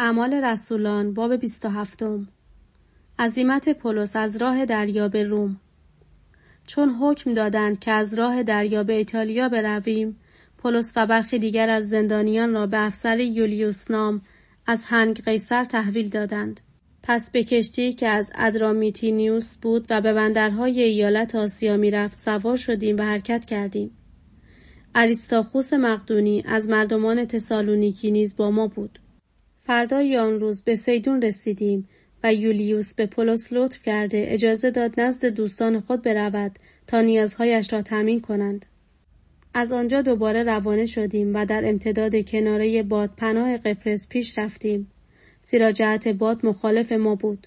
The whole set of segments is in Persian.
اعمال رسولان باب بیست و هفتم. عزیمت پولس از راه دریا به روم. چون حکم دادند که از راه دریا به ایتالیا برویم پولس و برخی دیگر از زندانیان را به افسر یولیوس نام از هنگ قیصر تحویل دادند. پس به کشتی که از ادرامیتینیوس بود و به بندرهای ایالت آسیا می‌رفت سوار شدیم و حرکت کردیم. اریستاخوس مقدونی از مردمان تسالونیکی نیز با ما بود. فردای آن روز به سیدون رسیدیم و یولیوس به پولس لطف کرده اجازه داد نزد دوستان خود برود تا نیازهایش را تمین کنند. از آنجا دوباره روانه شدیم و در امتداد کناره باد پناه قپرس پیش رفتیم. زیرا جهت باد مخالف ما بود.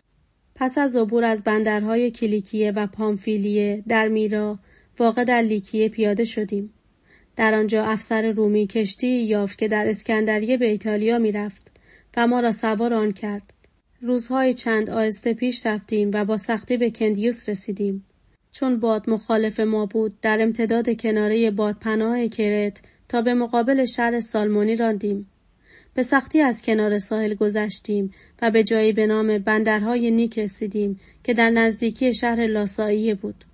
پس از عبور از بندرهای کلیکیه و پامفیلیه در میرا واقع در لیکیه پیاده شدیم. در آنجا افسر رومی کشتی یافت که در اسکندریه به ایتالیا می‌رفت. و ما را سوار آن کرد. روزهای چند آهسته پیش رفتیم و با سختی به کندیوس رسیدیم. چون باد مخالف ما بود در امتداد کناره بادپناه کرت تا به مقابل شهر سالمونی راندیم. به سختی از کنار ساحل گذشتیم و به جایی به نام بندرهای نیک رسیدیم که در نزدیکی شهر لاسائیه بود.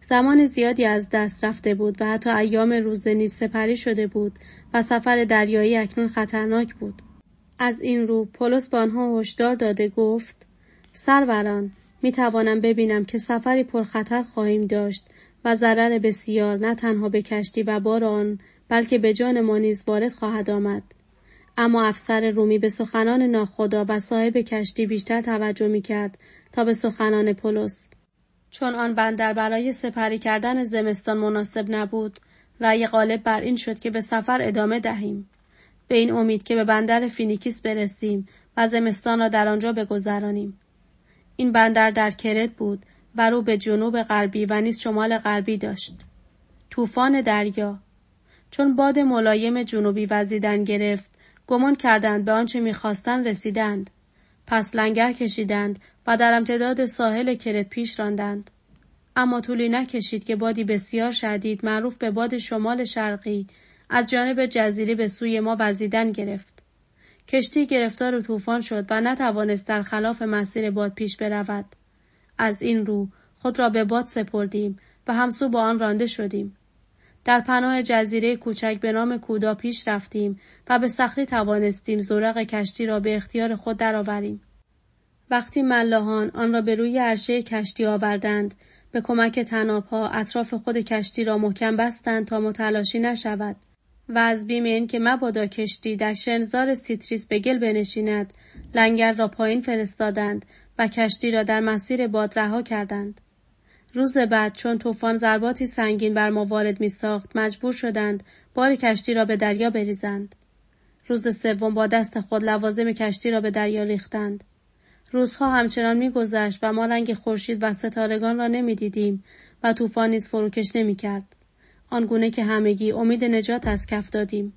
زمان زیادی از دست رفته بود و حتی ایام روزه نیز سپری شده بود و سفر دریایی اکنون خطرناک بود. از این رو پولس به آنها هشدار داده گفت سروران می توانم ببینم که سفری پرخطر خواهیم داشت و ضرر بسیار نه تنها به کشتی و بار آن بلکه به جان ما نیز وارد خواهد آمد. اما افسر رومی به سخنان ناخدا و صاحب کشتی بیشتر توجه می کرد تا به سخنان پولس. چون آن بندر برای سپری کردن زمستان مناسب نبود رأی غالب بر این شد که به سفر ادامه دهیم. به این امید که به بندر فینیکیس برسیم و زمستان را در آنجا بگذرانیم. این بندر در کرت بود و رو به جنوب غربی و نیز شمال غربی داشت. طوفان دریا چون باد ملایم جنوبی وزیدن گرفت گمان کردند به آنچه می‌خواستند رسیدند پس لنگر کشیدند و در امتداد ساحل کرت پیش راندند اما طولی نکشید که بادی بسیار شدید معروف به باد شمال شرقی از جانب جزیره به سوی ما وزیدن گرفت. کشتی گرفتار طوفان شد و نتوانست در خلاف مسیر باد پیش برود. از این رو خود را به باد سپردیم و همسو با آن رانده شدیم. در پناه جزیره کوچک به نام کودا پیش رفتیم و به سختی توانستیم زورق کشتی را به اختیار خود درآوریم. وقتی ملاحان آن را به روی عرشه کشتی آوردند به کمک طنابها اطراف خود کشتی را محکم بستند تا متلاشی نشود و از بیم این که مبادا کشتی در شنزار سیتریس به گل بنشیند. لنگر را پایین فرستادند و کشتی را در مسیر باد رها کردند. روز بعد چون طوفان ضرباتی سنگین بر ما وارد می ساخت مجبور شدند بار کشتی را به دریا بریزند. روز سوم با دست خود لوازم کشتی را به دریا ریختند. روزها همچنان میگذشت و ما رنگ خورشید و ستارگان را نمی‌دیدیم و طوفان نیز فروکش نمی‌کرد. آنگونه که همگی امید نجات از کف دادیم.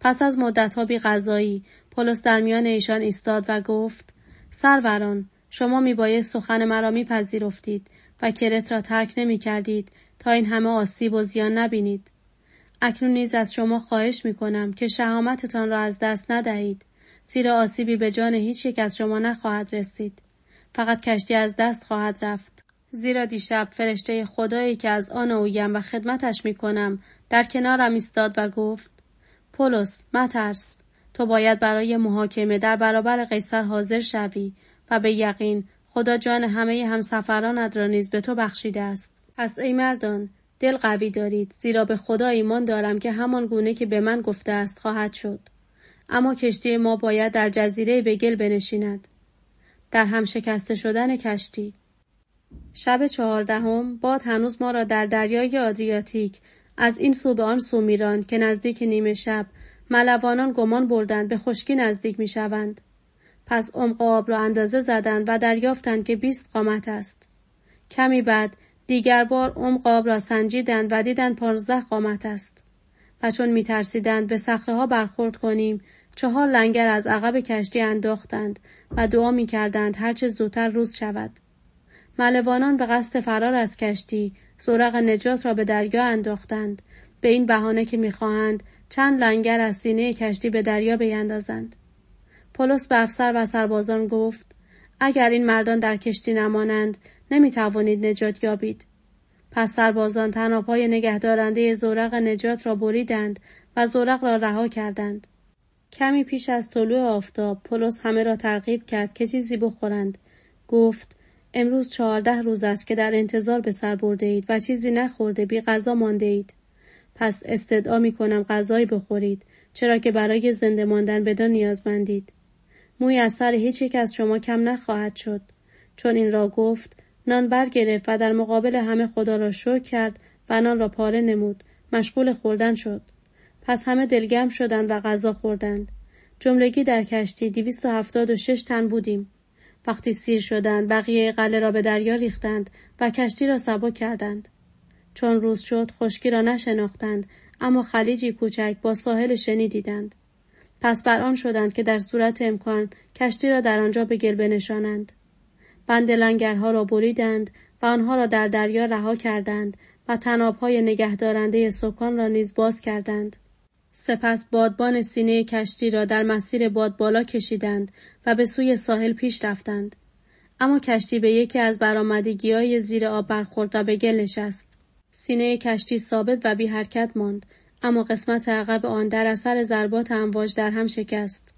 پس از مدتها بی غذایی پولس در میان ایشان ایستاد و گفت سروران شما میبایست سخن مرا میپذیرفتید و کرت را ترک نمی کردید تا این همه آسیب و زیان نبینید. اکنون نیز از شما خواهش می کنم که شهامتتان را از دست ندهید زیرا آسیبی به جان هیچ یک از شما نخواهد رسید. فقط کشتی از دست خواهد رفت. زیرا دیشب فرشته خدایی که از آن اویم و خدمتش می کنم در کنارم ایستاد و گفت پولس مترس تو باید برای محاکمه در برابر قیصر حاضر شوی و به یقین خدا جان همه همسفرانت را نیز به تو بخشیده است. پس ای مردان دل قوی دارید زیرا به خدا ایمان دارم که همان گونه که به من گفته است خواهد شد. اما کشتی ما باید در جزیره به گل بنشیند. در هم شکسته شدن کشتی شب چهاردهم باد هنوز ما را در دریای آدریاتیک از این سو به آن سو میراند که نزدیک نیمه شب ملوانان گمان بردند به خشکی نزدیک می‌شوند. پس عمق آب را اندازه زدند و دریافتند که بیست قامت است. کمی بعد دیگر بار عمق آب را سنجیدند و دیدند پانزده قامت است. و چون میترسیدند به صخره ها برخورد کنیم چهار لنگر از عقب کشتی انداختند و دعا می‌کردند هرچه زودتر روز شود. ملوانان به قصد فرار از کشتی زورق نجات را به دریا انداختند به این بهانه که می‌خواهند چند لنگر از سینه کشتی به دریا بیندازند پولس به افسر و سربازان گفت اگر این مردان در کشتی نمانند نمی توانید نجات یابید. پس سربازان تنابهای نگهدارنده زورق نجات را بریدند و زورق را رها کردند. کمی پیش از طلوع آفتاب پولس همه را ترغیب کرد که چیزی بخورند. گفت امروز چهارده روز است که در انتظار به سر برده اید و چیزی نخورده بی غذا مانده اید. پس استدعا می کنم غذایی بخورید چرا که برای زنده ماندن بدان نیازمندید. موی از سر هیچ یک از شما کم نخواهد شد. چون این را گفت نان برگرفت و در مقابل همه خدا را شکر کرد و نان را پاره نمود. مشغول خوردن شد. پس همه دلگرم شدند و غذا خوردند. جملگی در کشتی دویست و هفتاد و شش تن بودیم. وقتی سیر شدند بقیه قله را به دریا ریختند و کشتی را سبک کردند. چون روز شد خشکی را نشناختند اما خلیجی کوچک با ساحل شنی دیدند. پس بر آن شدند که در صورت امکان کشتی را در آنجا به گل بنشانند. بند لنگرها را بریدند و آنها را در دریا رها کردند و تنابهای نگهدارنده سکان را نیز باز کردند. سپس بادبان سینه کشتی را در مسیر باد بالا کشیدند و به سوی ساحل پیش رفتند. اما کشتی به یکی از برآمدگی های زیر آب برخورد و به گل نشست. سینه کشتی ثابت و بی حرکت ماند اما قسمت عقب آن در اثر ضربات امواج در هم شکست.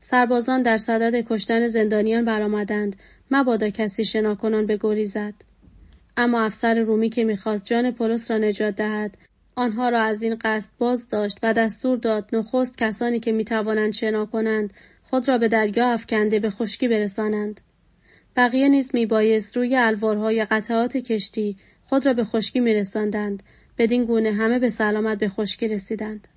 سربازان در صدد کشتن زندانیان برآمدند مبادا کسی شناکنان به زد. اما افسر رومی که می‌خواست جان پولس را نجات دهد آنها را از این قصد باز داشت و دستور داد نخست کسانی که می‌توانند شنا کنند خود را به دریا افکنده به خشکی برسانند. بقیه نیز میبایست روی الوارهای قطعات کشتی خود را به خشکی میرساندند بدین گونه همه به سلامت به خشکی رسیدند.